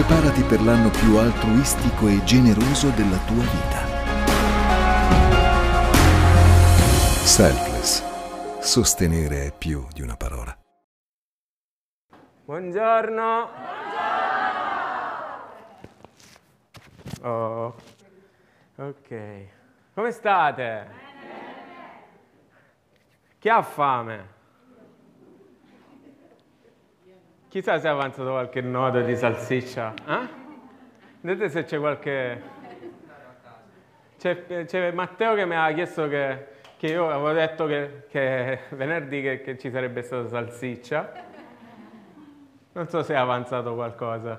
Preparati per l'anno più altruistico e generoso della tua vita. Selfless. Sostenere è più di una parola. Buongiorno. Oh. Ok. Come state? Chi ha fame? Chissà se è avanzato qualche nodo di salsiccia. Eh? Vedete se c'è qualche... C'è, Matteo che mi ha chiesto che, che io avevo detto che, che venerdì che, che ci sarebbe stata salsiccia. Non so se è avanzato qualcosa.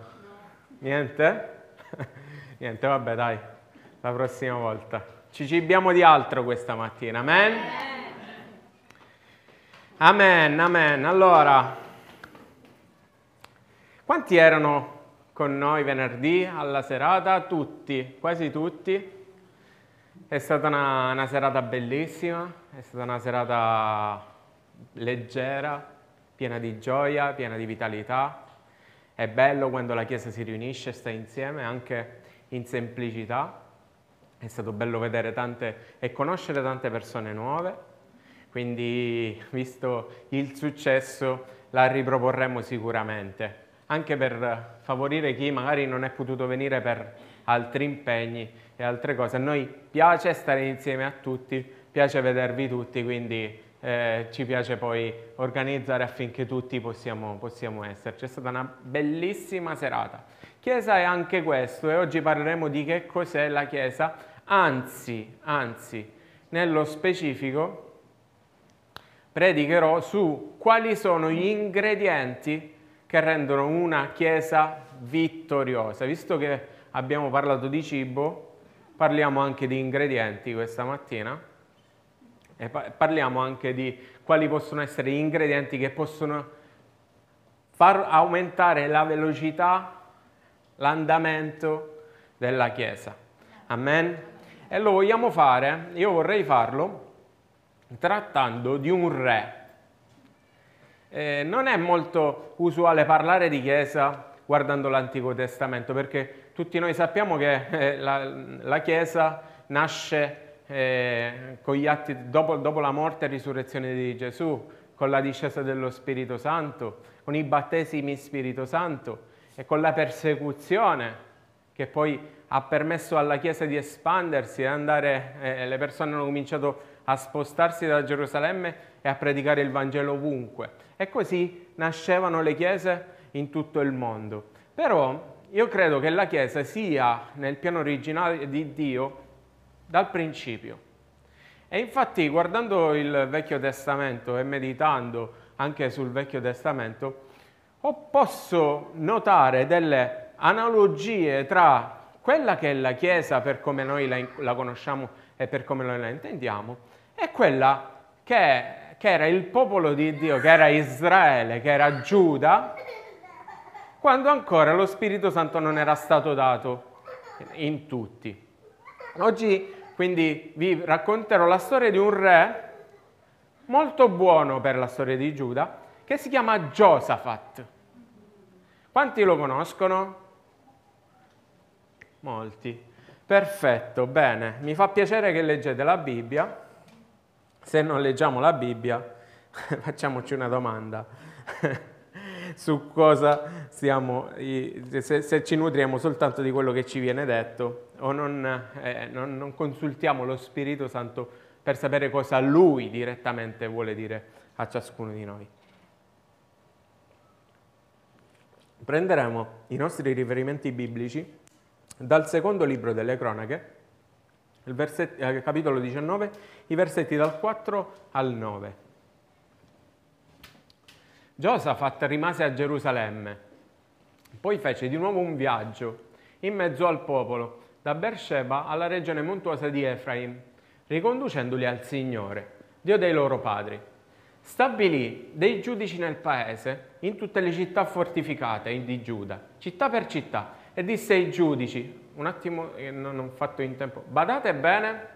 Niente? Niente, vabbè dai, la prossima volta. Ci cibiamo di altro questa mattina, amen? Amen, amen. Allora, quanti erano con noi venerdì alla serata? Tutti, quasi tutti. È stata una, una serata bellissima, è stata una serata leggera, piena di gioia, piena di vitalità. È bello quando la Chiesa si riunisce e sta insieme anche in semplicità. È stato bello vedere tante e conoscere tante persone nuove. Quindi, visto il successo, la riproporremo sicuramente, anche per favorire chi magari non è potuto venire per altri impegni e altre cose. A noi piace stare insieme a tutti, piace vedervi tutti, quindi eh, ci piace poi organizzare affinché tutti possiamo, possiamo esserci. È stata una bellissima serata. Chiesa è anche questo e oggi parleremo di che cos'è la Chiesa, anzi, anzi, nello specifico predicherò su quali sono gli ingredienti che rendono una Chiesa vittoriosa. Visto che abbiamo parlato di cibo, parliamo anche di ingredienti questa mattina e parliamo anche di quali possono essere gli ingredienti che possono far aumentare la velocità, l'andamento della Chiesa. Amen? E lo vogliamo fare, io vorrei farlo trattando di un re. Eh, non è molto usuale parlare di Chiesa guardando l'Antico Testamento, perché tutti noi sappiamo che eh, la, la Chiesa nasce eh, atti dopo, dopo la morte e risurrezione di Gesù, con la discesa dello Spirito Santo, con i battesimi Spirito Santo e con la persecuzione che poi ha permesso alla Chiesa di espandersi e andare, eh, le persone hanno cominciato a spostarsi da Gerusalemme e a predicare il Vangelo ovunque. E così nascevano le chiese in tutto il mondo. Però io credo che la Chiesa sia nel piano originale di Dio dal principio. E infatti guardando il Vecchio Testamento e meditando anche sul Vecchio Testamento, posso notare delle analogie tra quella che è la Chiesa per come noi la conosciamo e per come noi la intendiamo e quella che, che era il popolo di Dio, che era Israele, che era Giuda, quando ancora lo Spirito Santo non era stato dato in tutti. Oggi quindi vi racconterò la storia di un re molto buono per la storia di Giuda, che si chiama Giosafat. Quanti lo conoscono? Molti. Perfetto, bene. Mi fa piacere che leggete la Bibbia. Se non leggiamo la Bibbia, facciamoci una domanda su cosa stiamo, se, se, ci nutriamo soltanto di quello che ci viene detto o non, eh, non, non consultiamo lo Spirito Santo per sapere cosa Lui direttamente vuole dire a ciascuno di noi. Prenderemo i nostri riferimenti biblici dal secondo libro delle cronache, eh, capitolo 19, i versetti dal 4 al 9. Giosafat rimase a Gerusalemme, poi fece di nuovo un viaggio in mezzo al popolo, da Beersheba alla regione montuosa di Efraim, riconducendoli al Signore, Dio dei loro padri. Stabilì dei giudici nel paese, in tutte le città fortificate di Giuda, città per città, e disse ai giudici, un attimo, non ho fatto in tempo, badate bene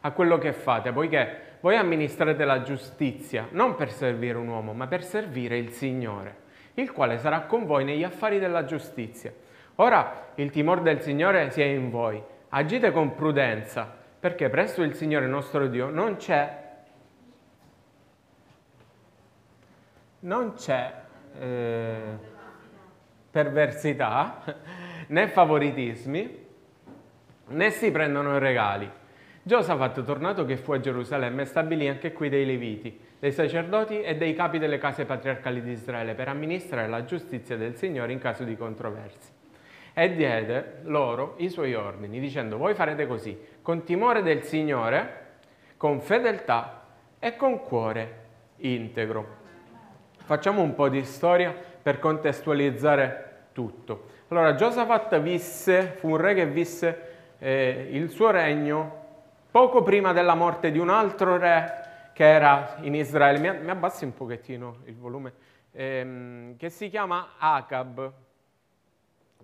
a quello che fate, poiché voi amministrate la giustizia non per servire un uomo, ma per servire il Signore. il quale sarà con voi negli affari della giustizia. Ora il timore del Signore sia in voi. Agite con prudenza, perché presso il Signore nostro Dio non c'è non c'è eh, perversità né favoritismi né si prendono regali. Giosafat, tornato che fu a Gerusalemme, stabilì anche qui dei leviti, dei sacerdoti e dei capi delle case patriarcali di Israele per amministrare la giustizia del Signore in caso di controversi. E diede loro i suoi ordini, dicendo, voi farete così, con timore del Signore, con fedeltà e con cuore integro. Facciamo un po' di storia per contestualizzare tutto. Allora, Giosafat visse, fu un re che visse eh, il suo regno poco prima della morte di un altro re che era in Israele. Mi, mi abbassi un pochettino il volume, ehm, che si chiama Acab.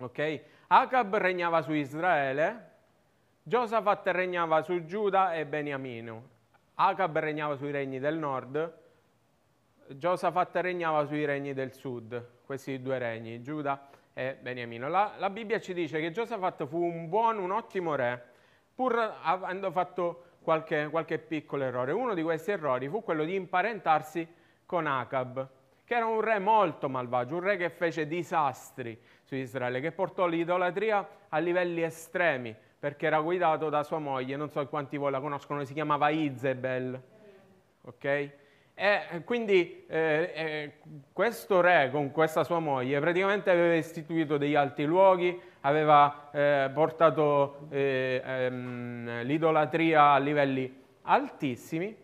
Ok? Acab regnava su Israele, Giosafat regnava su Giuda e Beniamino. Acab regnava sui regni del nord, Giosafat regnava sui regni del sud, questi due regni, Giuda e Beniamino. La, la Bibbia ci dice che Giosafat fu un buon, un ottimo re, pur avendo fatto qualche, qualche piccolo errore. Uno di questi errori fu quello di imparentarsi con Acab, che era un re molto malvagio, un re che fece disastri su Israele, che portò l'idolatria a livelli estremi, perché era guidato da sua moglie, non so quanti voi la conoscono, si chiamava Izebel. Ok? E quindi eh, eh, questo re con questa sua moglie praticamente aveva istituito degli alti luoghi, aveva eh, portato eh, ehm, l'idolatria a livelli altissimi.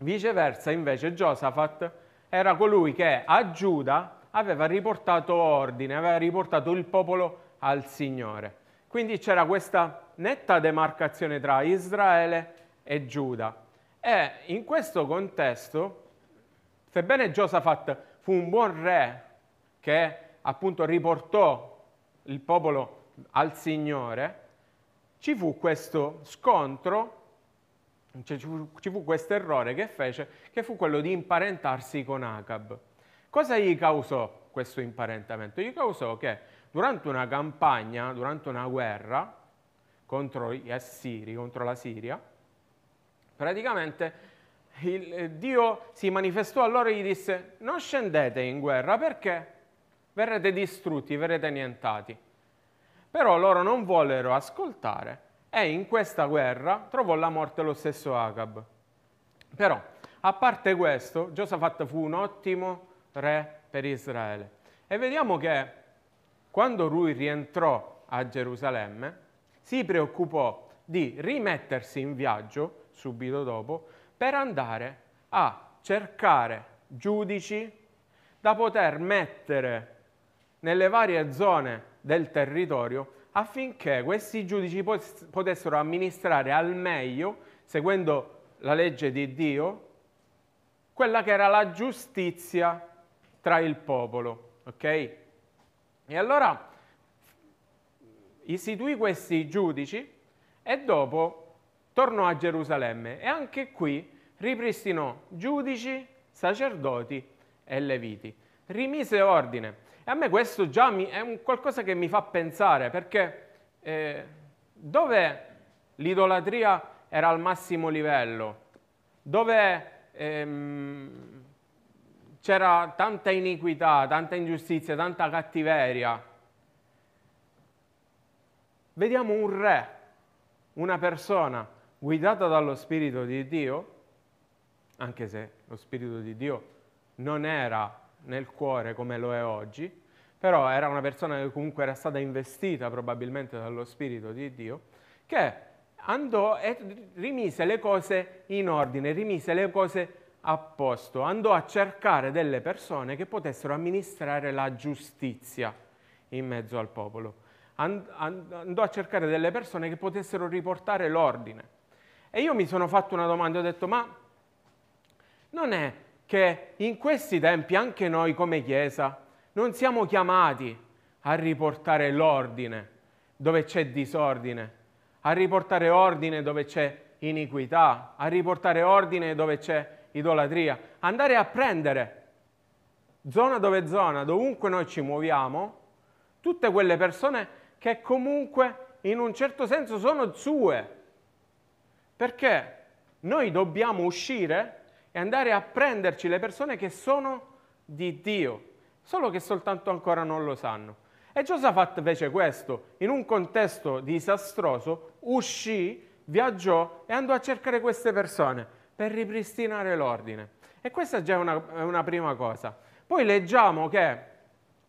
Viceversa invece Giosafat era colui che a Giuda aveva riportato ordine, aveva riportato il popolo al Signore. Quindi c'era questa netta demarcazione tra Israele e Giuda. E in questo contesto, sebbene Giosafat fu un buon re che appunto riportò il popolo al Signore, ci fu questo scontro, cioè ci fu, ci fu questo errore che fece, che fu quello di imparentarsi con Acab. Cosa gli causò questo imparentamento? Gli causò che durante una campagna, durante una guerra contro gli Assiri, contro la Siria, Praticamente il, eh, Dio si manifestò a loro e gli disse non scendete in guerra perché verrete distrutti, verrete annientati. Però loro non vollero ascoltare e in questa guerra trovò la morte lo stesso Acab. Però, a parte questo, Giosafat fu un ottimo re per Israele. E vediamo che quando lui rientrò a Gerusalemme, si preoccupò di rimettersi in viaggio subito dopo, per andare a cercare giudici da poter mettere nelle varie zone del territorio affinché questi giudici potessero amministrare al meglio, seguendo la legge di Dio, quella che era la giustizia tra il popolo. Ok? E allora istituì questi giudici e dopo tornò a Gerusalemme e anche qui ripristinò giudici, sacerdoti e leviti. Rimise ordine. E a me questo già mi, è qualcosa che mi fa pensare, perché eh, dove l'idolatria era al massimo livello, dove ehm, c'era tanta iniquità, tanta ingiustizia, tanta cattiveria, vediamo un re, una persona guidata dallo Spirito di Dio, anche se lo Spirito di Dio non era nel cuore come lo è oggi, però era una persona che comunque era stata investita probabilmente dallo Spirito di Dio, che andò e rimise le cose in ordine, rimise le cose a posto, andò a cercare delle persone che potessero amministrare la giustizia in mezzo al popolo, andò a cercare delle persone che potessero riportare l'ordine. E io mi sono fatto una domanda, ho detto, ma non è che in questi tempi anche noi come Chiesa non siamo chiamati a riportare l'ordine dove c'è disordine, a riportare ordine dove c'è iniquità, a riportare ordine dove c'è idolatria, andare a prendere zona dove zona, dovunque noi ci muoviamo, tutte quelle persone che comunque in un certo senso sono sue. Perché noi dobbiamo uscire e andare a prenderci le persone che sono di Dio, solo che soltanto ancora non lo sanno. E Giosafat fece questo, in un contesto disastroso, uscì, viaggiò e andò a cercare queste persone per ripristinare l'ordine. E questa già è una, una prima cosa. Poi leggiamo che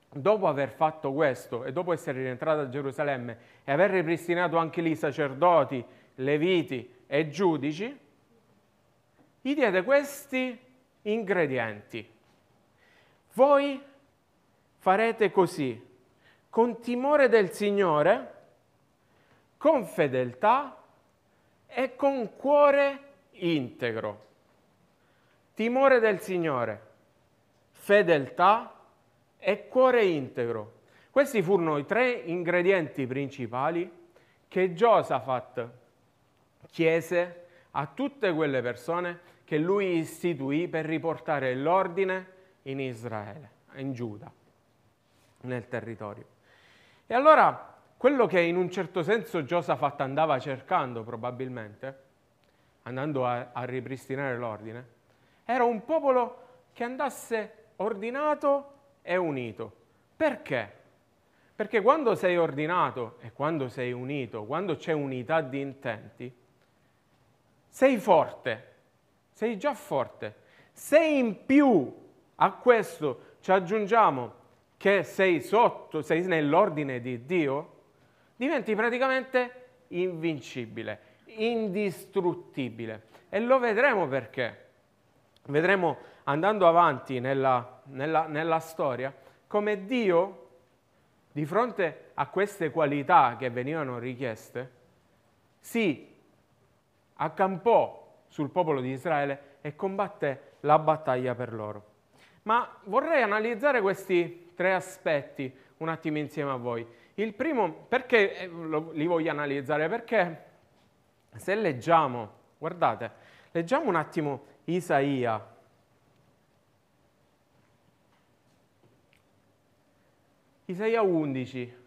dopo aver fatto questo e dopo essere rientrato a Gerusalemme e aver ripristinato anche lì sacerdoti, leviti e giudici, gli diede questi ingredienti. Voi farete così, con timore del Signore, con fedeltà e con cuore integro. Timore del Signore, fedeltà e cuore integro. Questi furono i tre ingredienti principali che Giosafat chiese a tutte quelle persone che lui istituì per riportare l'ordine in Israele, in Giuda, nel territorio. E allora quello che in un certo senso Giosafat andava cercando probabilmente, andando a, a ripristinare l'ordine, era un popolo che andasse ordinato e unito. Perché? Perché quando sei ordinato e quando sei unito, quando c'è unità di intenti, sei forte, sei già forte. Se in più a questo ci aggiungiamo che sei sotto, sei nell'ordine di Dio, diventi praticamente invincibile, indistruttibile. E lo vedremo perché. Vedremo andando avanti nella, nella, nella storia come Dio, di fronte a queste qualità che venivano richieste, si accampò sul popolo di Israele e combatté la battaglia per loro. Ma vorrei analizzare questi tre aspetti un attimo insieme a voi. Il primo, perché eh, li voglio analizzare? Perché se leggiamo, guardate, leggiamo un attimo Isaia. Isaia 11,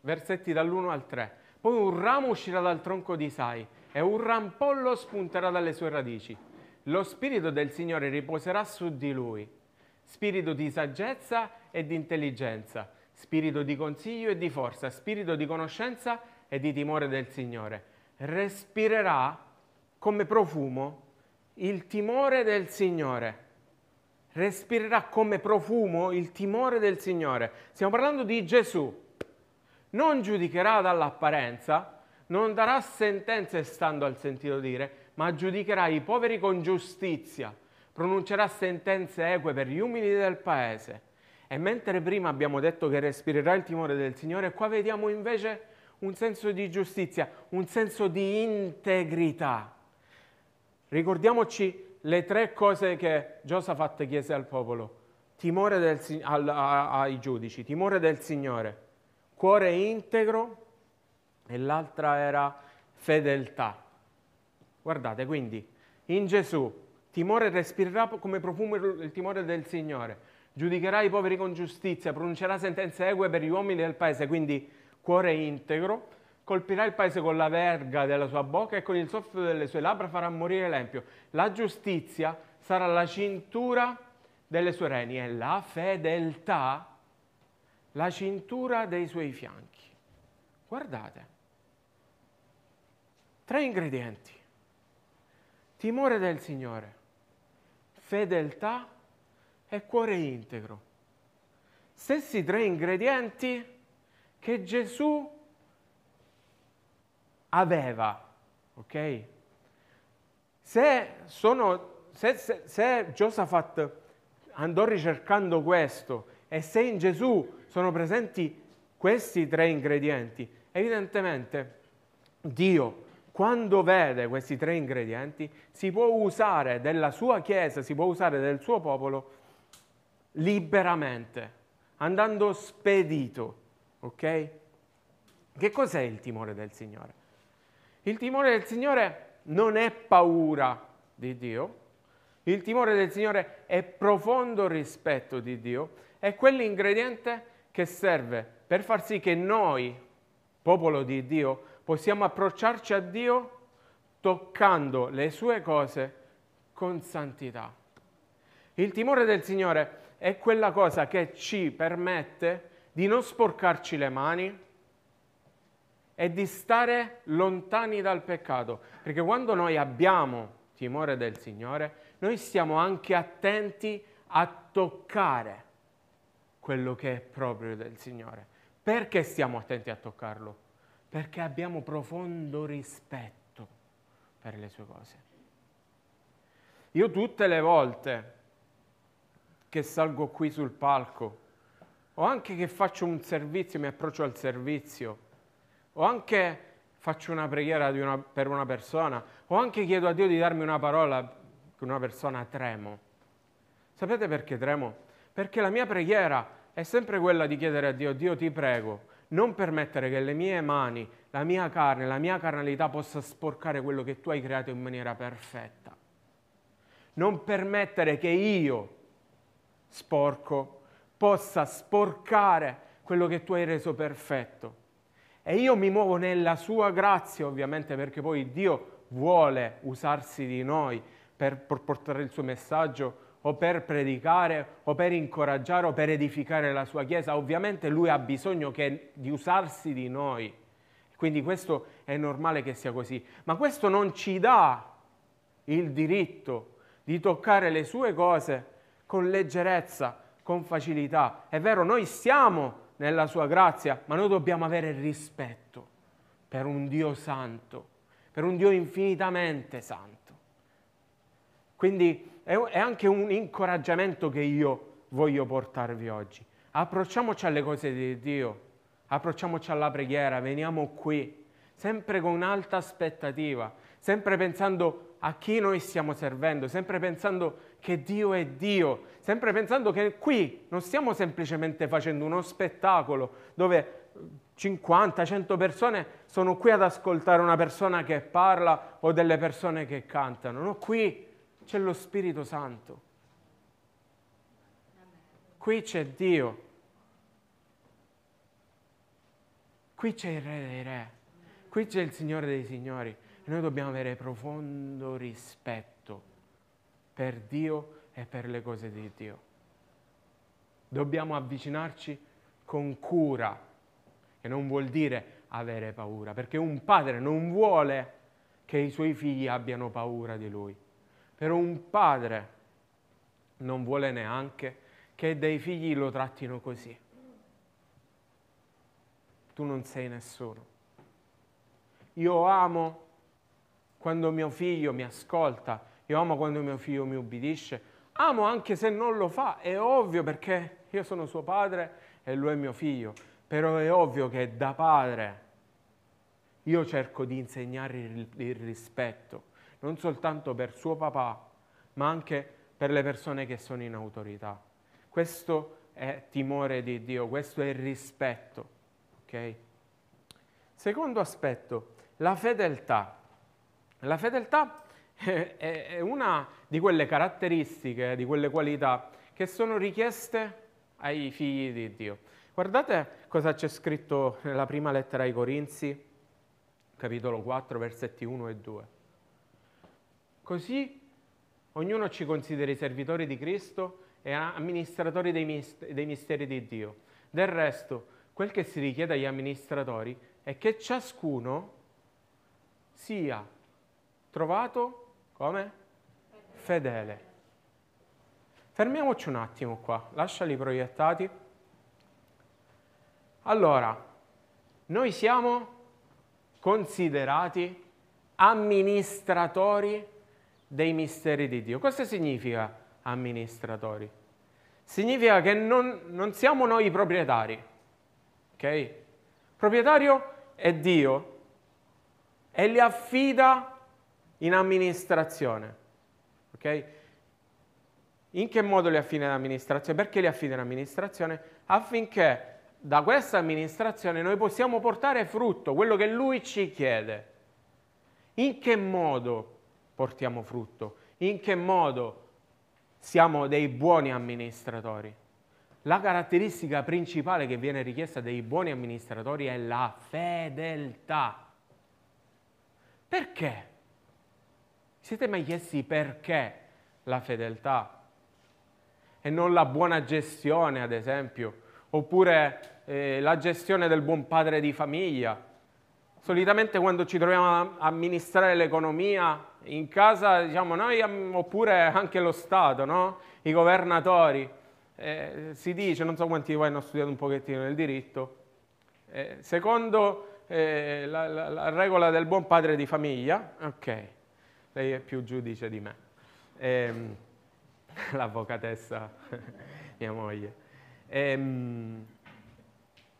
versetti dall'1 al 3. Poi un ramo uscirà dal tronco di Isai e un rampollo spunterà dalle sue radici. Lo spirito del Signore riposerà su di lui, spirito di saggezza e di intelligenza, spirito di consiglio e di forza, spirito di conoscenza e di timore del Signore. Respirerà come profumo il timore del Signore. Respirerà come profumo il timore del Signore. Stiamo parlando di Gesù. Non giudicherà dall'apparenza, non darà sentenze stando al sentito dire, ma giudicherà i poveri con giustizia, pronuncerà sentenze eque per gli umili del paese. E mentre prima abbiamo detto che respirerà il timore del Signore, qua vediamo invece un senso di giustizia, un senso di integrità. Ricordiamoci le tre cose che Giosafat chiese al popolo, timore del, al, a, ai giudici, timore del Signore, cuore integro, e l'altra era fedeltà. Guardate, quindi in Gesù timore respirerà come profumo il timore del Signore, giudicherà i poveri con giustizia, pronuncerà sentenze eque per gli uomini del paese, quindi cuore integro, colpirà il paese con la verga della sua bocca e con il soffio delle sue labbra farà morire l'empio. La giustizia sarà la cintura delle sue reni e la fedeltà la cintura dei suoi fianchi. Guardate. Tre ingredienti. Timore del Signore, fedeltà e cuore integro. Stessi tre ingredienti che Gesù aveva, ok? Se, sono, se, se, se Giosafat andò ricercando questo e se in Gesù sono presenti questi tre ingredienti, evidentemente Dio quando vede questi tre ingredienti, si può usare della sua Chiesa, si può usare del suo popolo liberamente, andando spedito. Ok? Che cos'è il timore del Il timore del Signore non è paura di Dio. Il timore del Signore è profondo rispetto di Dio, è quell'ingrediente che serve per far sì che noi, popolo di Dio, possiamo approcciarci a Dio toccando le sue cose con santità. Il timore del Signore è quella cosa che ci permette di non sporcarci le mani e di stare lontani dal peccato, perché quando noi abbiamo timore del Signore, noi stiamo anche attenti a toccare quello che è proprio del Signore. Perché stiamo attenti a toccarlo? Perché abbiamo profondo rispetto per le sue cose. Io tutte le volte che salgo qui sul palco, o anche che faccio un servizio, mi approccio al servizio, o anche faccio una preghiera una, per una persona, o anche chiedo a Dio di darmi una parola con una persona, tremo. Sapete perché tremo? Perché la mia preghiera è sempre quella di chiedere a Dio, Dio ti prego, non permettere che le mie mani, la mia carne, la mia carnalità possa sporcare quello che tu hai creato in maniera perfetta. Non permettere che io, sporco, possa sporcare quello che tu hai reso perfetto. E io mi muovo nella sua grazia, ovviamente, perché poi Dio vuole usarsi di noi per portare il suo messaggio o per predicare o per incoraggiare o per edificare la sua Chiesa. Ovviamente lui ha bisogno che, di usarsi di noi. Quindi questo è normale che sia così. Ma questo non ci dà il diritto di toccare le sue cose con leggerezza, con facilità. È vero, noi siamo nella sua grazia, ma noi dobbiamo avere rispetto per un Dio santo, per un Dio infinitamente santo. Quindi è anche un incoraggiamento che io voglio portarvi oggi. Approcciamoci alle cose di Dio, approcciamoci alla preghiera, veniamo qui, sempre con un'alta aspettativa, sempre pensando a chi noi stiamo servendo, sempre pensando che Dio è Dio, sempre pensando che qui non stiamo semplicemente facendo uno spettacolo dove 50-100 persone sono qui ad ascoltare una persona che parla o delle persone che cantano. No, qui c'è lo Spirito Santo. Qui c'è Dio. Qui c'è il Re dei Re. Qui c'è il Signore dei Signori. E noi dobbiamo avere profondo rispetto per Dio e per le cose di Dio. Dobbiamo avvicinarci con cura, che non vuol dire avere paura, perché un padre non vuole che i suoi figli abbiano paura di lui. Però un padre non vuole neanche che dei figli lo trattino così. Tu non sei nessuno. Io amo quando mio figlio mi ascolta, io amo quando mio figlio mi ubbidisce, amo anche se non lo fa, è ovvio perché io sono suo padre e lui è mio figlio, però è ovvio che da padre io cerco di insegnare il, rispetto, non soltanto per suo papà, ma anche per le persone che sono in autorità. Questo è timore di Dio, questo è rispetto. Okay? Secondo aspetto, la fedeltà. La fedeltà è una di quelle caratteristiche, di quelle qualità che sono richieste ai figli di Dio. Guardate cosa c'è scritto nella prima lettera ai Corinzi, capitolo 4, versetti 1 e 2. Così ognuno ci consideri servitori di Cristo e amministratori dei misteri di Dio. Del resto, quel che si richiede agli amministratori è che ciascuno sia trovato come fedele. Fermiamoci un attimo qua, lasciali proiettati. Allora, noi siamo considerati amministratori dei misteri di Dio. Cosa significa amministratori? Significa che non, non siamo noi i proprietari, ok? proprietario è Dio e li affida in amministrazione, ok? In che modo li affida in amministrazione? Perché li affida in amministrazione? Affinché da questa amministrazione noi possiamo portare frutto, quello che Lui ci chiede. In che modo portiamo frutto? In che modo siamo dei buoni amministratori. La caratteristica principale che viene richiesta dei buoni amministratori è la fedeltà. Perché? Siete mai chiesti perché la fedeltà? E non la buona gestione, ad esempio, oppure eh, la gestione del buon padre di famiglia. Solitamente quando ci troviamo a amministrare l'economia in casa, diciamo noi, oppure anche lo Stato, no? i governatori, eh, si dice, non so quanti di voi hanno studiato un pochettino il diritto, eh, secondo eh, la, la, la, regola del buon padre di famiglia, ok, lei è più giudice di me, ehm, l'avvocatessa, mia moglie, ehm,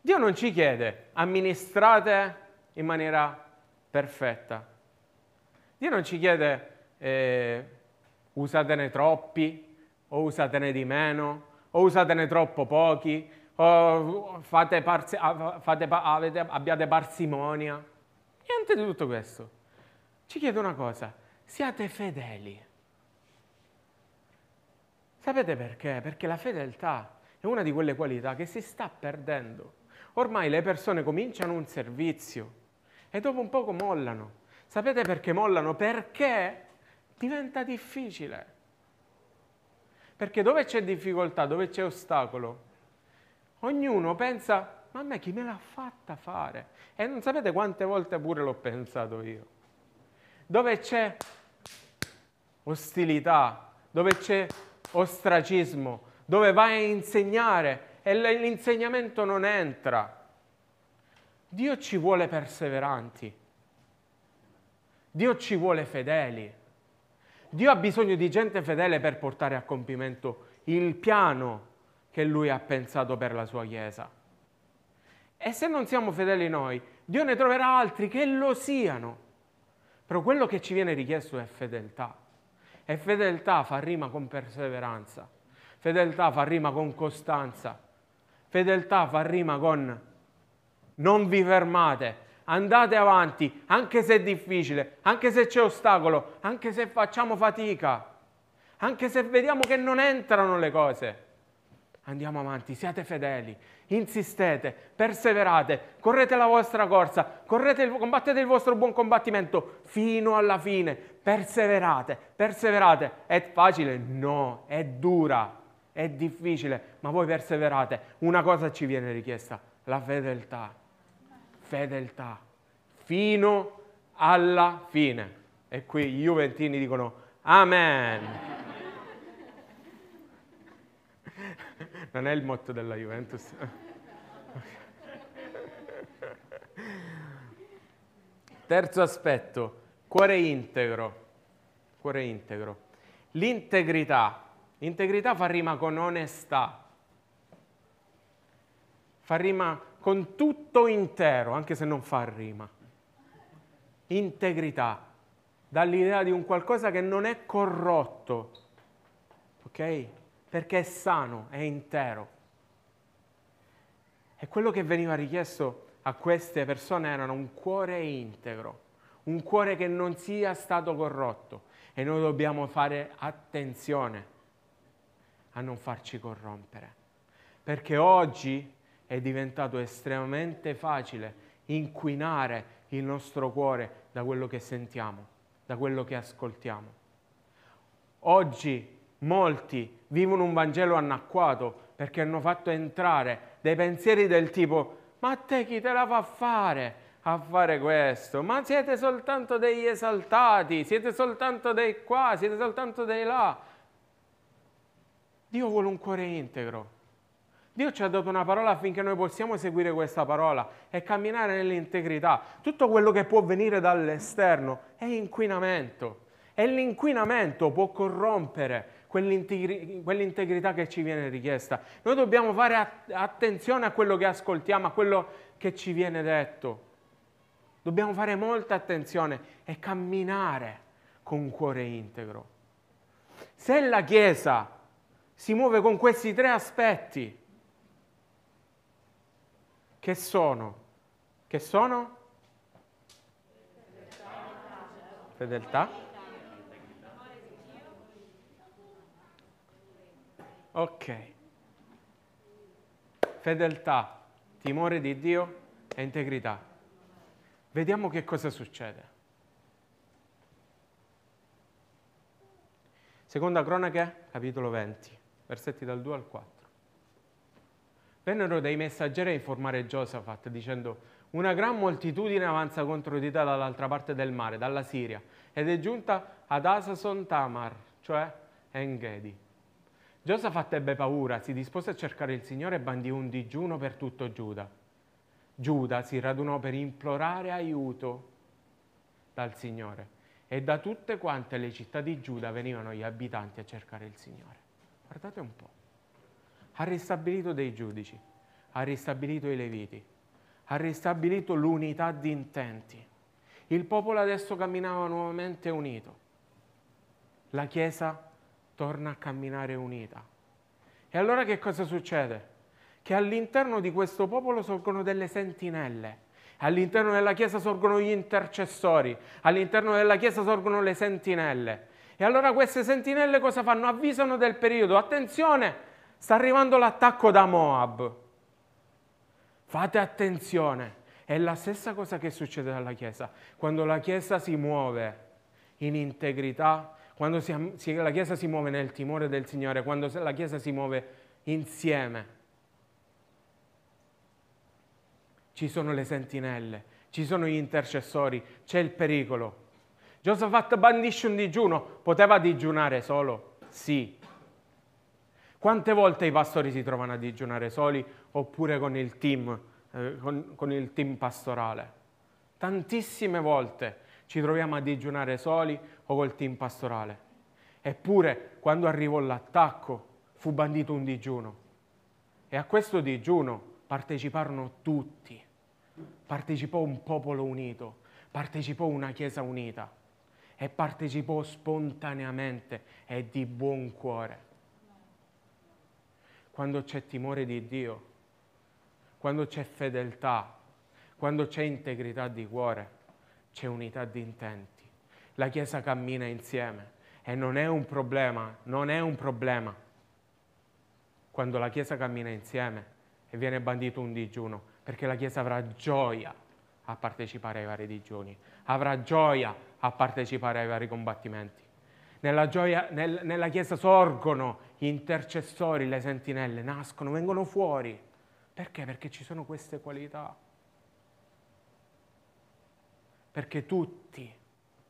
Dio non ci chiede amministrate in maniera perfetta, Dio non ci chiede eh, usatene troppi o usatene di meno, o usatene troppo pochi, o fate parzi, fate, avete, abbiate parsimonia. Niente di tutto questo. Ci chiedo una cosa, siate fedeli. Sapete perché? Perché la fedeltà è una di quelle qualità che si sta perdendo. Ormai le persone cominciano un servizio e dopo un poco mollano. Sapete perché mollano? Perché diventa difficile. Perché dove c'è difficoltà, dove c'è ostacolo, ognuno pensa, ma a me chi me l'ha fatta fare? E non sapete quante volte pure l'ho pensato io. Dove c'è ostilità, dove c'è ostracismo, dove vai a insegnare e l'insegnamento non entra. Dio ci vuole perseveranti. Dio ci vuole fedeli. Dio ha bisogno di gente fedele per portare a compimento il piano che Lui ha pensato per la sua Chiesa. E se non siamo fedeli noi, Dio ne troverà altri che lo siano. Però quello che ci viene richiesto è fedeltà. E fedeltà fa rima con perseveranza. Fedeltà fa rima con costanza. Fedeltà fa rima con non vi fermate, andate avanti, anche se è difficile, anche se c'è ostacolo, anche se facciamo fatica, anche se vediamo che non entrano le cose. Andiamo avanti, siate fedeli, insistete, perseverate, correte la vostra corsa, correte, combattete il vostro buon combattimento fino alla fine, perseverate, perseverate. È facile? No, è dura, è difficile, ma voi perseverate. Una cosa ci viene richiesta, la fedeltà fedeltà fino alla fine. E qui i Juventini dicono Amen. Non è il motto della Juventus. Terzo aspetto, cuore integro. Cuore integro. L'integrità. Integrità fa rima con onestà. Fa rima con tutto intero, anche se non fa rima. Integrità, dall'idea di un qualcosa che non è corrotto, ok? Perché è sano, è intero. E quello che veniva richiesto a queste persone era un cuore integro, un cuore che non sia stato corrotto. E noi dobbiamo fare attenzione a non farci corrompere. Perché oggi è diventato estremamente facile inquinare il nostro cuore da quello che sentiamo, da quello che ascoltiamo. Oggi molti vivono un Vangelo anacquato perché hanno fatto entrare dei pensieri del tipo ma te chi te la fa fare a fare questo? Ma siete soltanto degli esaltati, siete soltanto dei qua, siete soltanto dei là. Dio vuole un cuore integro. Dio ci ha dato una parola affinché noi possiamo seguire questa parola e camminare nell'integrità. Tutto quello che può venire dall'esterno è inquinamento e l'inquinamento può corrompere quell'integrità che ci viene richiesta. Noi dobbiamo fare attenzione a quello che ascoltiamo, a quello che ci viene detto. Dobbiamo fare molta attenzione e camminare con un cuore integro. Se la Chiesa si muove con questi tre aspetti, che sono? Che sono? Fedeltà. Ok. Fedeltà, timore di Dio e integrità. Vediamo che cosa succede. Seconda cronache, capitolo 20, versetti dal 2 al 4. Vennero dei messaggeri a informare Giosafat dicendo una gran moltitudine avanza contro di te dall'altra parte del mare, dalla Siria, ed è giunta ad Asason Tamar, cioè Engedi. Giosafat ebbe paura, si dispose a cercare il Signore e bandì un digiuno per tutto Giuda. Giuda si radunò per implorare aiuto dal Signore e da tutte quante le città di Giuda venivano gli abitanti a cercare il Signore. Guardate un po'. Ha ristabilito dei giudici, ha ristabilito i leviti, ha ristabilito l'unità di intenti. Il popolo adesso camminava nuovamente unito. La Chiesa torna a camminare unita. E allora che cosa succede? Che all'interno di questo popolo sorgono delle sentinelle All'interno della Chiesa sorgono gli intercessori, all'interno della Chiesa sorgono le sentinelle. E allora queste sentinelle cosa fanno? Avvisano del periodo. Attenzione, sta arrivando l'attacco da Moab. Fate attenzione. È la stessa cosa che succede alla Chiesa. Quando la Chiesa si muove in integrità, quando si, la Chiesa si muove nel timore del Signore, quando la Chiesa si muove insieme, ci sono le sentinelle, ci sono gli intercessori, c'è il pericolo. Giosafat bandisce un digiuno, poteva digiunare solo? Sì. Quante volte i pastori si trovano a digiunare soli oppure con il team, eh, con, con il team pastorale? Tantissime volte ci troviamo a digiunare soli o col team pastorale. Eppure, quando arrivò l'attacco, fu bandito un digiuno. E a questo digiuno parteciparono tutti partecipò un popolo unito, partecipò una Chiesa unita e partecipò spontaneamente e di buon cuore. Quando c'è timore di Dio, quando c'è fedeltà, quando c'è integrità di cuore, c'è unità di intenti. La Chiesa cammina insieme e non è un problema, non è un problema. Quando la Chiesa cammina insieme e viene bandito un digiuno, perché la Chiesa avrà gioia a partecipare ai vari digiuni, avrà gioia a partecipare ai vari combattimenti. Nella, gioia, nel, nella Chiesa sorgono gli intercessori, le sentinelle, nascono, vengono fuori. Perché? Perché ci sono queste qualità. Perché tutti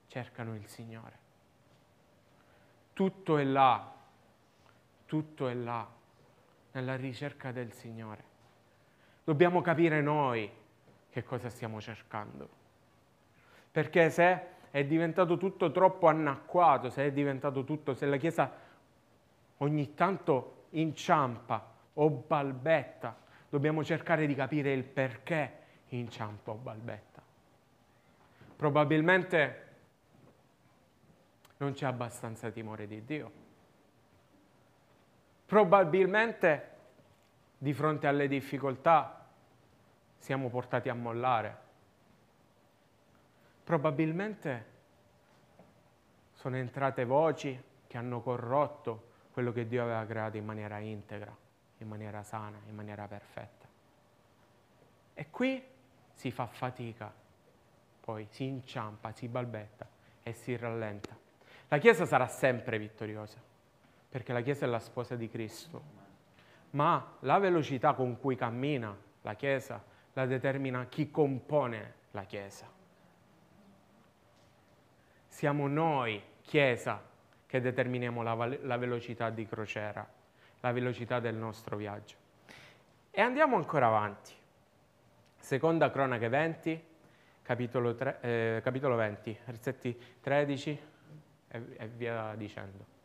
cercano il Signore. Tutto è là, tutto è là, nella ricerca del Signore. Dobbiamo capire noi che cosa stiamo cercando. Perché se è diventato tutto troppo anacquato, se è diventato tutto, se la Chiesa ogni tanto inciampa o balbetta, dobbiamo cercare di capire il perché inciampa o balbetta. Probabilmente non c'è abbastanza timore di Dio. Probabilmente di fronte alle difficoltà siamo portati a mollare. Probabilmente sono entrate voci che hanno corrotto quello che Dio aveva creato in maniera integra, in maniera sana, in maniera perfetta. E qui si fa fatica, poi si inciampa, si balbetta e si rallenta. La Chiesa sarà sempre vittoriosa, perché la Chiesa è la sposa di Cristo, ma la velocità con cui cammina la Chiesa la determina chi compone la Chiesa. Siamo noi, Chiesa, che determiniamo la, la velocità di crociera, la velocità del nostro viaggio. E andiamo ancora avanti. Seconda cronache 20, capitolo, 3, eh, capitolo 20, versetti 13 e, e via dicendo.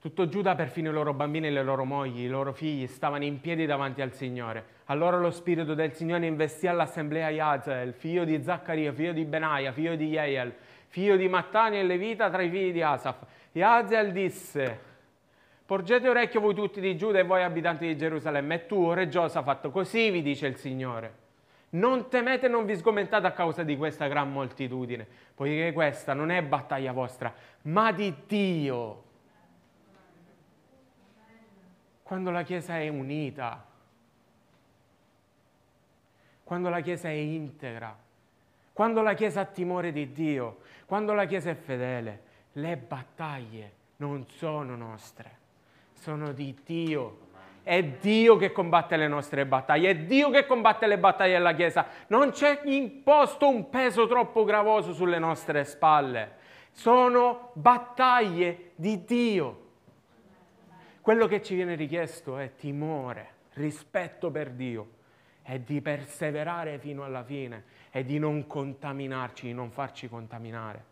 Tutto Giuda, perfino i loro bambini e le loro mogli, i loro figli, stavano in piedi davanti al Signore. Allora lo Spirito del Signore investì all'assemblea Yazel, figlio di Zaccaria, figlio di Benaia, figlio di Yeiel, figlio di Mattani e Levita tra i figli di Asaf. Yazel disse, porgete orecchio voi tutti di Giuda e voi abitanti di Gerusalemme, e tu, re Giosafat, così vi dice il Signore. Non temete e non vi sgomentate a causa di questa gran moltitudine, poiché questa non è battaglia vostra, ma di Dio quando la Chiesa è unita, quando la Chiesa è integra, quando la Chiesa ha timore di Dio, quando la Chiesa è fedele, le battaglie non sono nostre, sono di Dio. È Dio che combatte le nostre battaglie, è Dio che combatte le battaglie della Chiesa. Non c'è imposto un peso troppo gravoso sulle nostre spalle. Sono battaglie di Dio. Quello che ci viene richiesto è timore, rispetto per Dio è di perseverare fino alla fine e di non contaminarci, di non farci contaminare,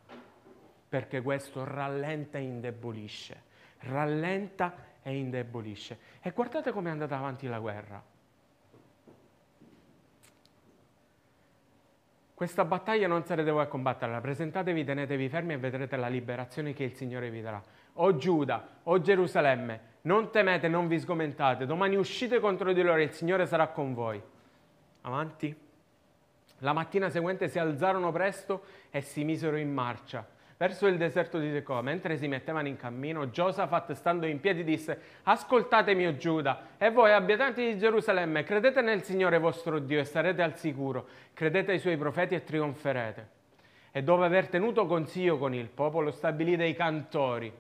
perché questo rallenta e indebolisce, rallenta e indebolisce. E guardate come è andata avanti la guerra. Questa battaglia non sarete voi a combatterla, presentatevi, tenetevi fermi e vedrete la liberazione che il Signore vi darà. O Giuda, o Gerusalemme, non temete, non vi sgomentate, domani uscite contro di loro e il Signore sarà con voi. Avanti. La mattina seguente si alzarono presto e si misero in marcia verso il deserto di Tecoa. Mentre si mettevano in cammino, Giosafat, stando in piedi, disse: Ascoltatemi, o Giuda, e voi, abitanti di Gerusalemme, credete nel Signore vostro Dio e sarete al sicuro. Credete ai suoi profeti e trionferete. E dopo aver tenuto consiglio con il popolo, stabilì dei cantori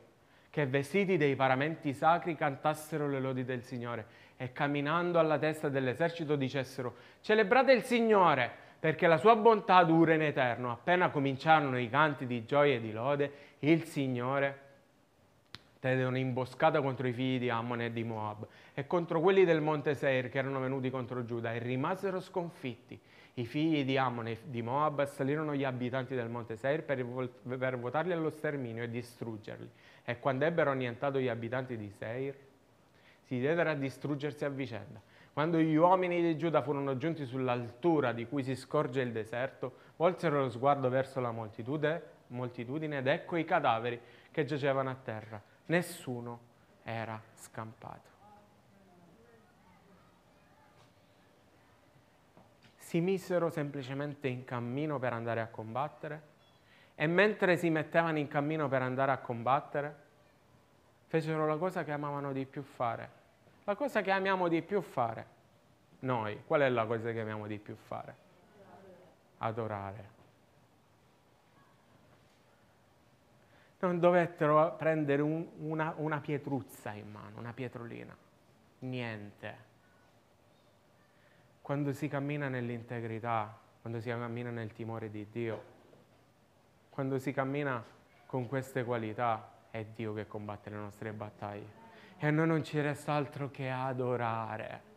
che, vestiti dei paramenti sacri, cantassero le lodi del Signore e camminando alla testa dell'esercito dicessero celebrate il Signore perché la sua bontà dura in eterno. Appena cominciarono i canti di gioia e di lode, il Signore tede un'imboscata contro i figli di Ammon e di Moab e contro quelli del monte Seir che erano venuti contro Giuda e rimasero sconfitti. I figli di Ammon e di Moab assalirono gli abitanti del monte Seir per, per votarli allo sterminio e distruggerli. E quando ebbero annientato gli abitanti di Seir, si diedero a distruggersi a vicenda. Quando gli uomini di Giuda furono giunti sull'altura di cui si scorge il deserto, volsero lo sguardo verso la moltitudine, ed ecco i cadaveri che giacevano a terra. Nessuno era scampato. Si misero semplicemente in cammino per andare a combattere e mentre si mettevano in cammino per andare a combattere, fecero la cosa che amavano di più fare, la cosa che amiamo di più fare, noi, qual è la cosa che amiamo di più fare? Adorare. Non dovettero prendere un, una, una pietruzza in mano, una pietrolina, niente. Quando si cammina nell'integrità, quando si cammina nel timore di Dio, quando si cammina con queste qualità, è Dio che combatte le nostre battaglie. E a noi non ci resta altro che adorare.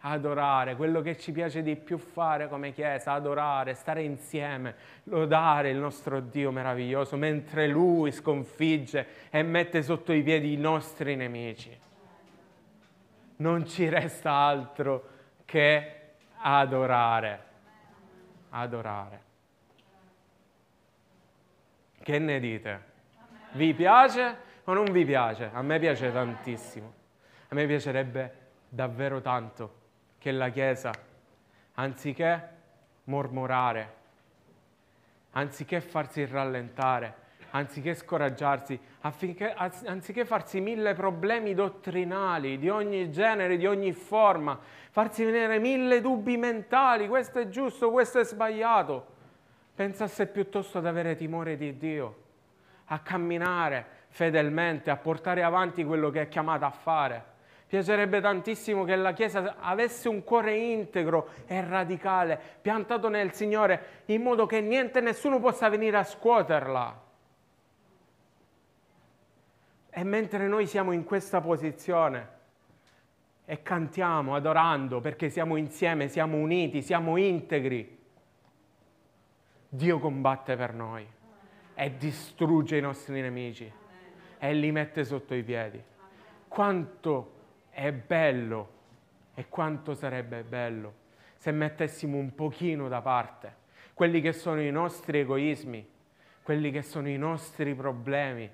Adorare, quello che ci piace di più fare come Chiesa, adorare, stare insieme, lodare il nostro Dio meraviglioso, mentre Lui sconfigge e mette sotto i piedi i nostri nemici. Non ci resta altro che adorare. Adorare. Che ne dite? Vi piace? O non vi piace? A me piace tantissimo. A me piacerebbe davvero tanto che la Chiesa, anziché mormorare, anziché farsi rallentare, anziché scoraggiarsi, affinché, anziché farsi mille problemi dottrinali di ogni genere, di ogni forma, farsi venire mille dubbi mentali, questo è giusto, questo è sbagliato, pensasse piuttosto ad avere timore di Dio, a camminare fedelmente, a portare avanti quello che è chiamata a fare. Piacerebbe tantissimo che la Chiesa avesse un cuore integro e radicale, piantato nel Signore, in modo che niente nessuno possa venire a scuoterla. E mentre noi siamo in questa posizione e cantiamo adorando perché siamo insieme, siamo uniti, siamo integri, Dio combatte per noi e distrugge i nostri nemici e li mette sotto i piedi. Quanto è bello e quanto sarebbe bello se mettessimo un pochino da parte quelli che sono i nostri egoismi, quelli che sono i nostri problemi,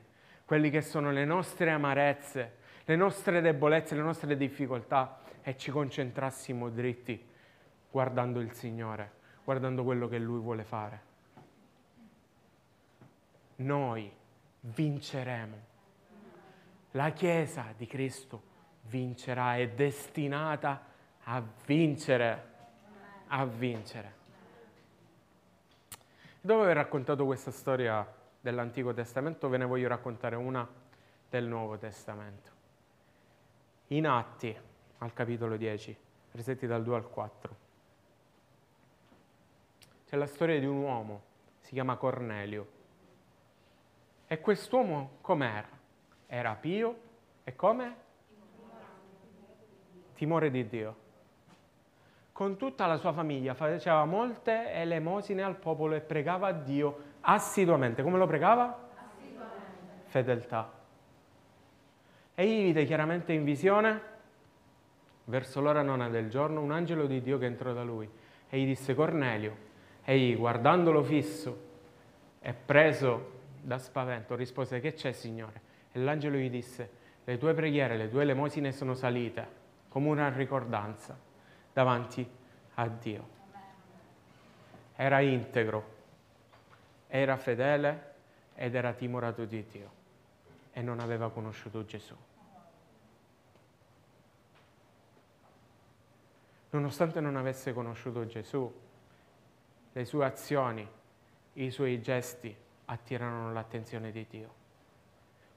quelli che sono le nostre amarezze, le nostre debolezze, le nostre difficoltà e ci concentrassimo dritti guardando il Signore, guardando quello che Lui vuole fare. Noi vinceremo la Chiesa di Cristo vincerà, è destinata a vincere, a vincere. Dopo aver raccontato questa storia dell'Antico Testamento, ve ne voglio raccontare una del Nuovo Testamento. In Atti, al capitolo 10, versetti dal 2 al 4, c'è la storia di un uomo, si chiama Cornelio. E quest'uomo com'era? Era pio e come? Timore di Dio. Con tutta la sua famiglia faceva molte elemosine al popolo e pregava a Dio assiduamente. Come lo pregava? Assiduamente. Fedeltà. Egli vide chiaramente in visione, verso l'ora nona del giorno, un angelo di Dio che entrò da lui e gli disse Cornelio. Egli, guardandolo fisso e preso da spavento, rispose che c'è Signore? E l'angelo gli disse, le tue preghiere, le tue elemosine sono salite come una ricordanza davanti a Dio. Era integro, era fedele ed era timorato di Dio e non aveva conosciuto Gesù. Nonostante non avesse conosciuto Gesù, le sue azioni, i suoi gesti attirarono l'attenzione di Dio.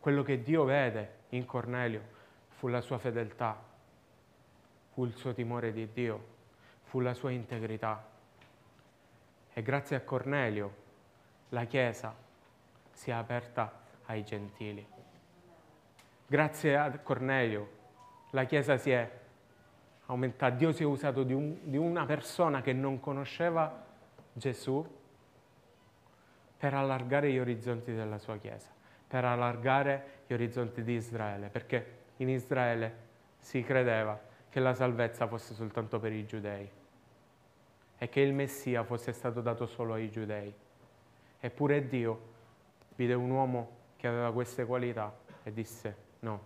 Quello che Dio vede in Cornelio fu la sua fedeltà, fu il suo timore di Dio, fu la sua integrità. E grazie a Cornelio la Chiesa si è aperta ai gentili. Grazie a Cornelio la Chiesa si è aumentata, Dio si è usato di, un, di una persona che non conosceva Gesù per allargare gli orizzonti della sua Chiesa, per allargare gli orizzonti di Israele, perché in Israele si credeva che la salvezza fosse soltanto per i giudei e che il Messia fosse stato dato solo ai giudei. Eppure Dio vide un uomo che aveva queste qualità e disse no,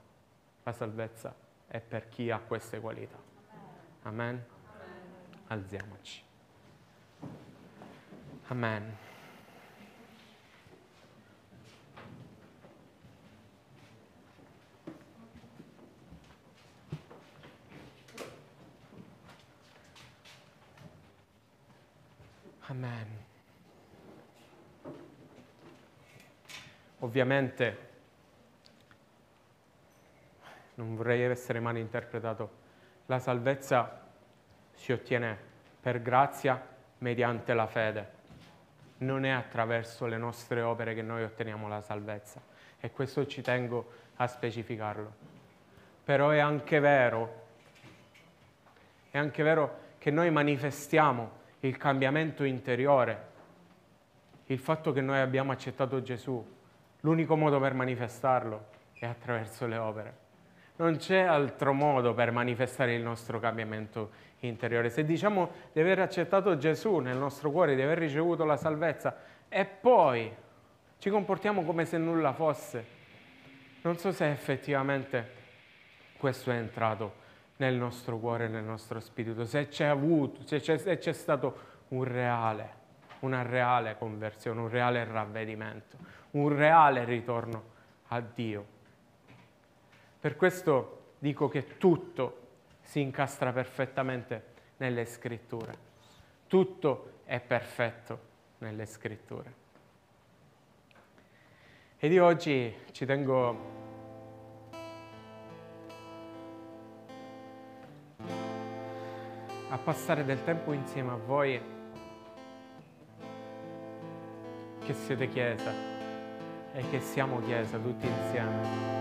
la salvezza è per chi ha queste qualità. Amen? Alziamoci. Amen. Amen. Ovviamente non vorrei essere male interpretato, la salvezza si ottiene per grazia mediante la fede non è attraverso le nostre opere che noi otteniamo la salvezza e questo ci tengo a specificarlo. Però è anche vero, è anche vero che noi manifestiamo il cambiamento interiore, il fatto che noi abbiamo accettato Gesù. L'unico modo per manifestarlo è attraverso le opere. Non c'è altro modo per manifestare il nostro cambiamento interiore. Se diciamo di aver accettato Gesù nel nostro cuore, di aver ricevuto la salvezza e poi ci comportiamo come se nulla fosse, non so se effettivamente questo è entrato nel nostro cuore, nel nostro spirito, se c'è avuto, se c'è, se c'è stato un reale, una reale conversione, un reale ravvedimento, un reale ritorno a Dio. Per questo dico che tutto si incastra perfettamente nelle scritture. Tutto è perfetto nelle scritture. Ed io oggi ci tengo a passare del tempo insieme a voi che siete Chiesa e che siamo Chiesa tutti insieme.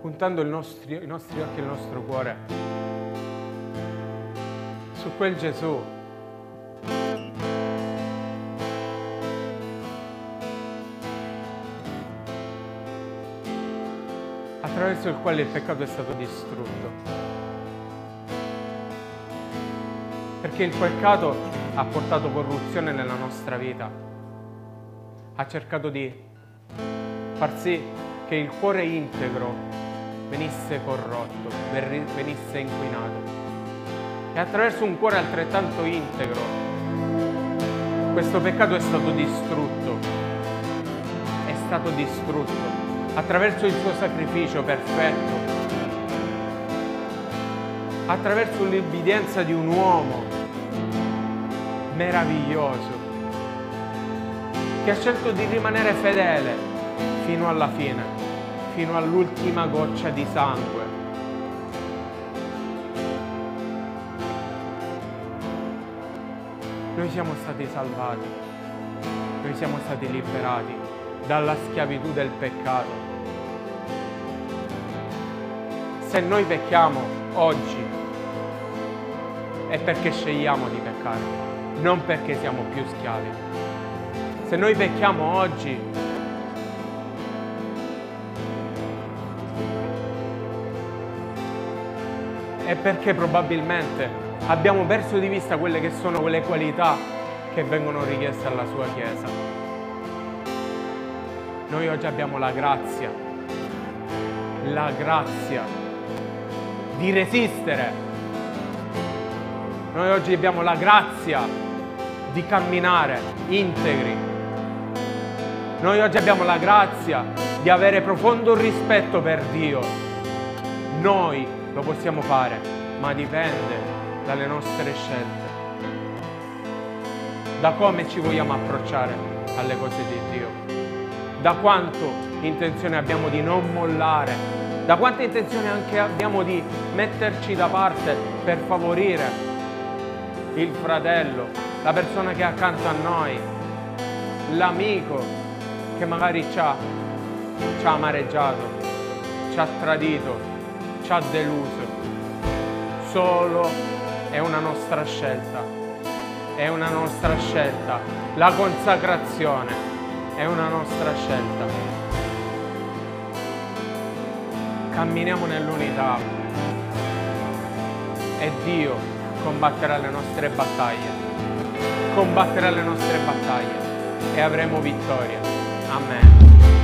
puntando nostri, i nostri occhi e il nostro cuore su quel Gesù attraverso il quale il peccato è stato distrutto. Perché il peccato ha portato corruzione nella nostra vita, ha cercato di far sì che il cuore integro venisse corrotto, venisse inquinato. E attraverso un cuore altrettanto integro questo peccato è stato distrutto, è stato distrutto attraverso il suo sacrificio perfetto, attraverso l'ubbidienza di un uomo meraviglioso che ha scelto di rimanere fedele fino alla fine, fino all'ultima goccia di sangue. Noi siamo stati salvati, noi siamo stati liberati dalla schiavitù del peccato. Se noi pecchiamo oggi è perché scegliamo di peccare, non perché siamo più schiavi. Se noi pecchiamo oggi è perché probabilmente abbiamo perso di vista quelle che sono quelle qualità che vengono richieste alla sua Chiesa. Noi oggi abbiamo la grazia, la grazia di resistere. Noi oggi abbiamo la grazia di camminare integri. Noi oggi abbiamo la grazia di avere profondo rispetto per Dio. Noi lo possiamo fare, ma dipende dalle nostre scelte, da come ci vogliamo approcciare alle cose di Dio, da quanto intenzione abbiamo di non mollare, da quanta intenzione anche abbiamo di metterci da parte per favorire il fratello, la persona che è accanto a noi, l'amico che magari ci ha, ci ha amareggiato, ci ha tradito, ci ha deluso. Solo è una nostra scelta. È una nostra scelta. La consacrazione è una nostra scelta. Camminiamo nell'unità e Dio combatterà le nostre battaglie. Combatterà le nostre battaglie e avremo vittoria. Amen.